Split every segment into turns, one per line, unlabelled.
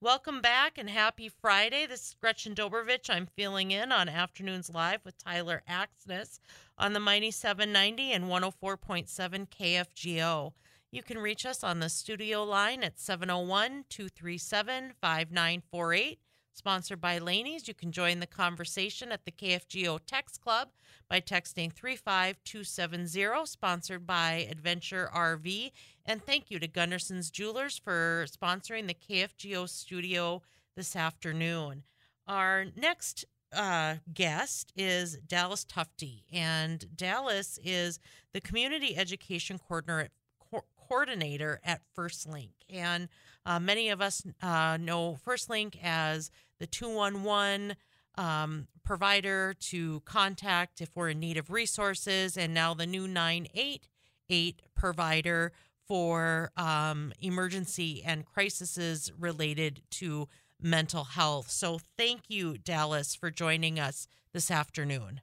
Welcome back and happy Friday. This is Gretchen Dobervich. I'm filling in on Afternoons Live with Tyler Axness on the Mighty 790 and 104.7 KFGO. You can reach us on the studio line at 701 237 5948. Sponsored by Laney's. You can join the conversation at the KFGO Text Club by texting 35270, sponsored by Adventure RV. And thank you to Gunderson's Jewelers for sponsoring the KFGO studio this afternoon. Our next uh, guest is Dallas Tufte, and Dallas is the community education coordinator at, co- coordinator at FirstLink. And uh, many of us uh, know FirstLink as the 211 um, provider to contact if we're in need of resources, and now the new 988 provider for um, emergency and crises related to mental health. So thank you, Dallas, for joining us this afternoon.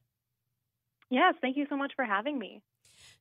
Yes, thank you so much for having me.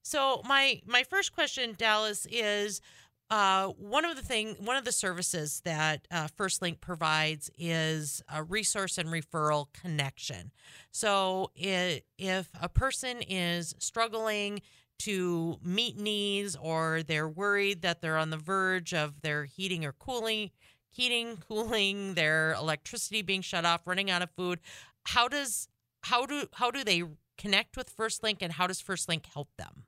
So my my first question, Dallas, is uh, one of the thing, one of the services that uh, FirstLink provides is a resource and referral connection. So it, if a person is struggling to meet needs or they're worried that they're on the verge of their heating or cooling, heating, cooling, their electricity being shut off, running out of food, how does how do how do they connect with FirstLink and how does FirstLink help them?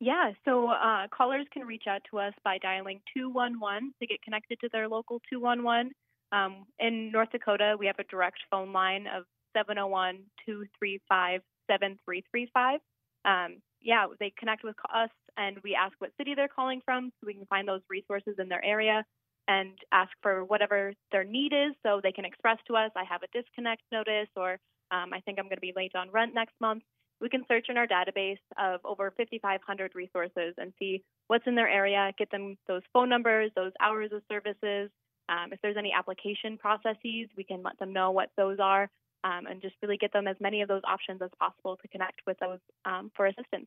Yeah, so uh, callers can reach out to us by dialing 211 to get connected to their local 211. Um, in North Dakota, we have a direct phone line of 701 235 7335. Um, yeah, they connect with us and we ask what city they're calling from so we can find those resources in their area and ask for whatever their need is so they can express to us, I have a disconnect notice or um, I think I'm going to be late on rent next month we can search in our database of over 5,500 resources and see what's in their area, get them those phone numbers, those hours of services. Um, if there's any application processes, we can let them know what those are um, and just really get them as many of those options as possible to connect with those um, for assistance.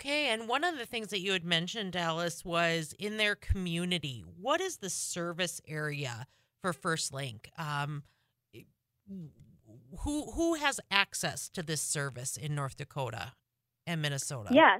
Okay, and one of the things that you had mentioned, Dallas, was in their community. What is the service area for FirstLink? Um, who who has access to this service in North Dakota and Minnesota?
Yeah,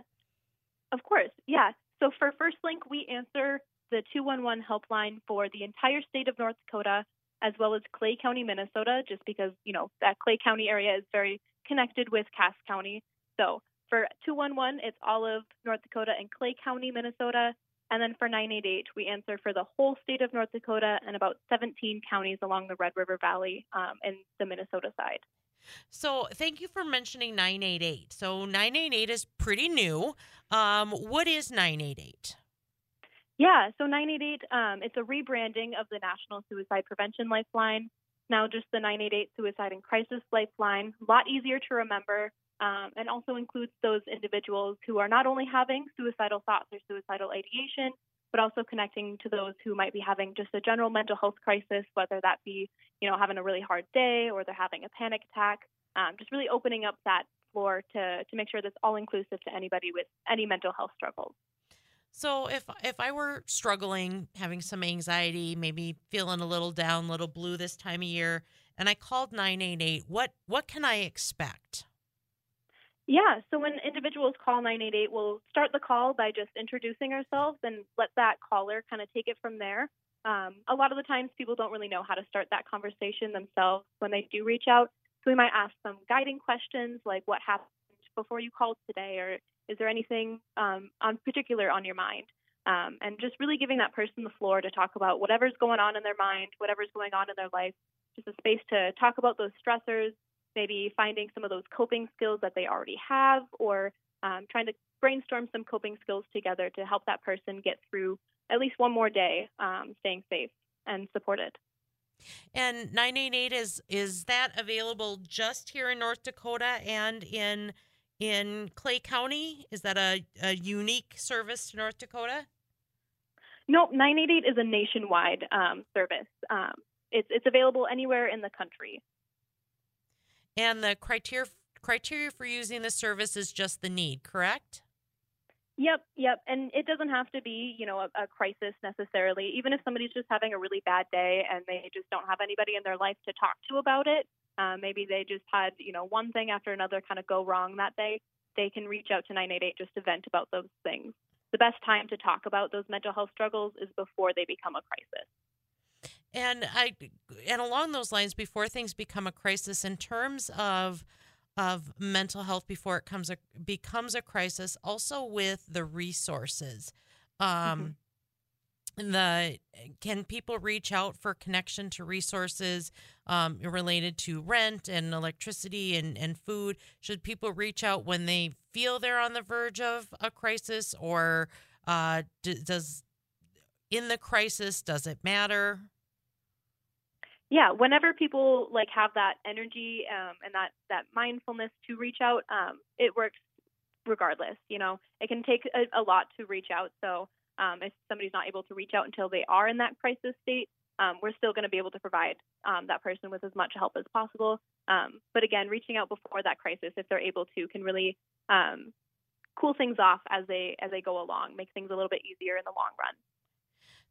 of course. Yeah. So for First Link, we answer the 211 helpline for the entire state of North Dakota as well as Clay County, Minnesota, just because, you know, that Clay County area is very connected with Cass County. So for 211, it's all of North Dakota and Clay County, Minnesota. And then for 988, we answer for the whole state of North Dakota and about 17 counties along the Red River Valley um, and the Minnesota side.
So, thank you for mentioning 988. So, 988 is pretty new. Um, what is 988?
Yeah, so 988, um, it's a rebranding of the National Suicide Prevention Lifeline. Now, just the 988 Suicide and Crisis Lifeline. A lot easier to remember um, and also includes those individuals who are not only having suicidal thoughts or suicidal ideation, but also connecting to those who might be having just a general mental health crisis, whether that be, you know, having a really hard day or they're having a panic attack. Um, just really opening up that floor to to make sure that's all inclusive to anybody with any mental health struggles.
So if if I were struggling, having some anxiety, maybe feeling a little down, a little blue this time of year, and I called 988, what what can I expect?
Yeah, so when individuals call 988, we'll start the call by just introducing ourselves and let that caller kind of take it from there. Um, a lot of the times, people don't really know how to start that conversation themselves when they do reach out. So we might ask some guiding questions like, "What happened before you called today?" or "Is there anything um, on particular on your mind?" Um, and just really giving that person the floor to talk about whatever's going on in their mind, whatever's going on in their life, just a space to talk about those stressors, maybe finding some of those coping skills that they already have or um, trying to brainstorm some coping skills together to help that person get through at least one more day um, staying safe and supported.
And 988 is is that available just here in North Dakota and in in Clay County? Is that a, a unique service to North Dakota?
No, 988 is a nationwide um, service. Um, it's it's available anywhere in the country.
And the criteria criteria for using the service is just the need, correct?
Yep, yep. And it doesn't have to be, you know, a, a, crisis necessarily. Even if somebody's just having a really bad day and they just don't have anybody in their life to talk to about it, uh, maybe they just had, you know, one thing after another kind of go wrong that day, they can reach out to 988 just to vent about those things. The best time to talk about those mental health struggles is before they become a crisis.
And I and along those lines, before things become a crisis, in terms of of mental health before it comes a becomes a crisis, also with the resources. Um, mm-hmm. The can people reach out for connection to resources um, related to rent and electricity and, and food? Should people reach out when they feel they're on the verge of a crisis, or uh, d- does in the crisis does it matter?
yeah, whenever people like have that energy um, and that that mindfulness to reach out, um, it works regardless. You know, it can take a, a lot to reach out. So um, if somebody's not able to reach out until they are in that crisis state, um, we're still going to be able to provide um, that person with as much help as possible. Um, but again, reaching out before that crisis, if they're able to, can really cool things off as they as they go along, make things a little bit easier in the long run.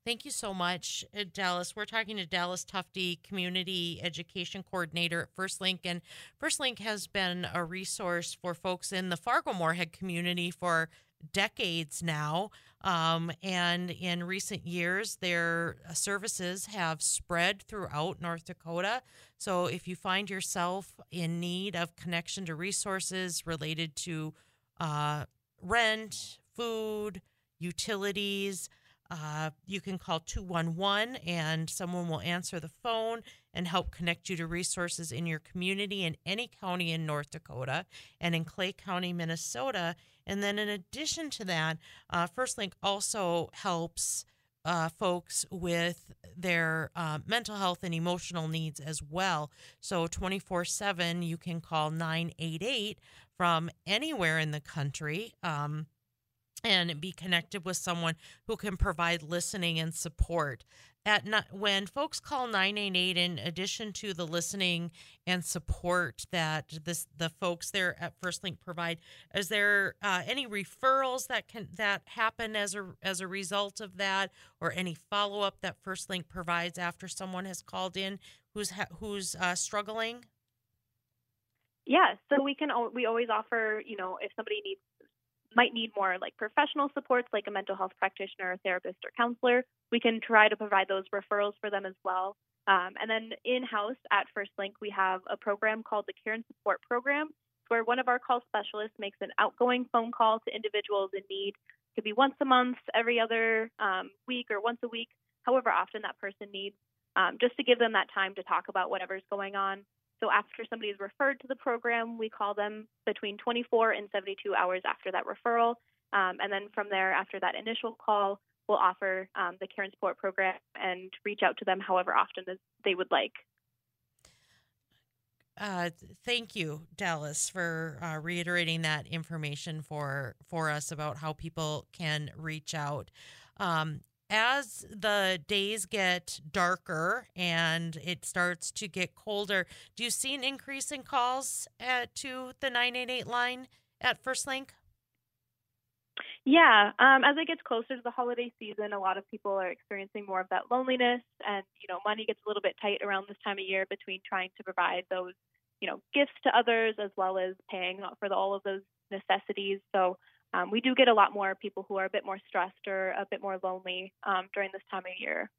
Thank you so much, uh, Dallas. We're talking to Dallas Tufte, Community Education Coordinator at FirstLink. And FirstLink has been a resource for folks in the Fargo Moorhead community for decades now. Um, and in recent years, their uh, services have spread throughout North Dakota. So if you find yourself in need of connection to resources related to uh, rent, food, utilities, uh, you can call 211 and someone will answer the phone and help connect you to resources in your community in any county in North Dakota and in Clay County, Minnesota. And then, in addition to that, uh, FirstLink also helps uh, folks with their uh, mental health and emotional needs as well. So 24 7, you can call 988 from anywhere in the country. Um, and be connected with someone who can provide listening and support. At when folks call 988, in addition to the listening and support that this the folks there at first link provide, is there uh, any referrals that can that happen as a as a result of that, or any follow up that first link provides after someone has called in who's who's uh, struggling?
Yeah, so we can we always offer you know if somebody needs might need more like professional supports like a mental health practitioner, a therapist, or counselor, we can try to provide those referrals for them as well. Um, and then in house at first link we have a program called the Care and Support Program, where one of our call specialists makes an outgoing phone call to individuals in need. It could be once a month, every other um, week, or once a week, however often that person needs, um, just to give them that time to talk about whatever's going on. So after somebody is referred to the program, we call them between 24 and 72 hours after that referral. Um, and then from there, after that initial call, we'll offer um, the care and support program and reach out to them however often they would like.
Uh, thank you, Dallas, for uh, reiterating that information for for us about how people can reach out. Um, as the days get darker and it starts to get colder, do you see an increase in calls at, to the 988 line at First Link?
Yeah, um, as it gets closer to the holiday season, a lot of people are experiencing more of that loneliness, and you know, money gets a little bit tight around this time of year between trying to provide those, you know, gifts to others as well as paying for the, all of those necessities. So um, we do get a lot more people who are a bit more stressed or a bit more lonely um, during this time of year.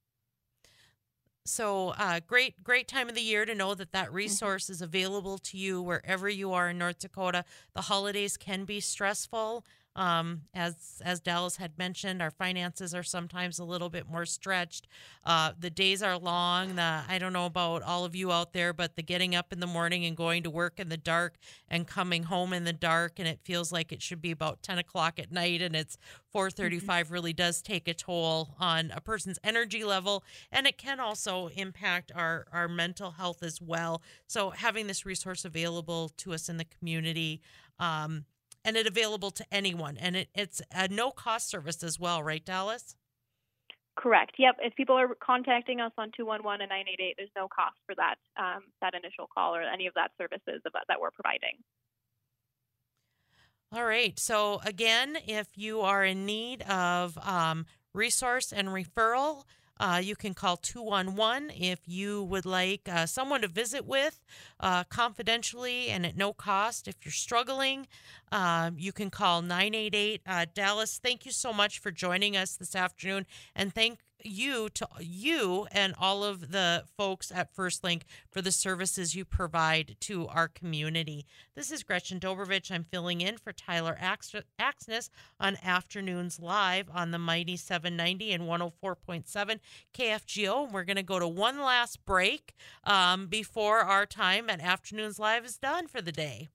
So uh, great, great time of the year to know that that mm-hmm. resource mm-hmm. is available to you wherever you are in North Dakota. The holidays can be stressful. Um, as as Dallas had mentioned, our finances are sometimes a little bit more stretched. Uh, the days are long. The I don't know about all of you out there, but the getting up in the morning and going to work in the dark and coming home in the dark, and it feels like it should be about ten o'clock at night, and it's four thirty-five. Mm-hmm. Really does take a toll on a person's energy level, and it can also impact our our mental health as well. So having this resource available to us in the community. Um, and it available to anyone. And it, it's a no cost service as well, right, Dallas?
Correct. Yep. If people are contacting us on 211 and 988, there's no cost for that um, that initial call or any of that services that we're providing.
All right. So, again, if you are in need of um, resource and referral, uh, you can call 211 if you would like uh, someone to visit with uh, confidentially and at no cost. If you're struggling, um, you can call 988 uh, Dallas. Thank you so much for joining us this afternoon. And thank you to you and all of the folks at First Link for the services you provide to our community. This is Gretchen Dobervich. I'm filling in for Tyler Axness on Afternoons Live on the Mighty 790 and 104.7 KFGO. And we're going to go to one last break um, before our time at Afternoons Live is done for the day.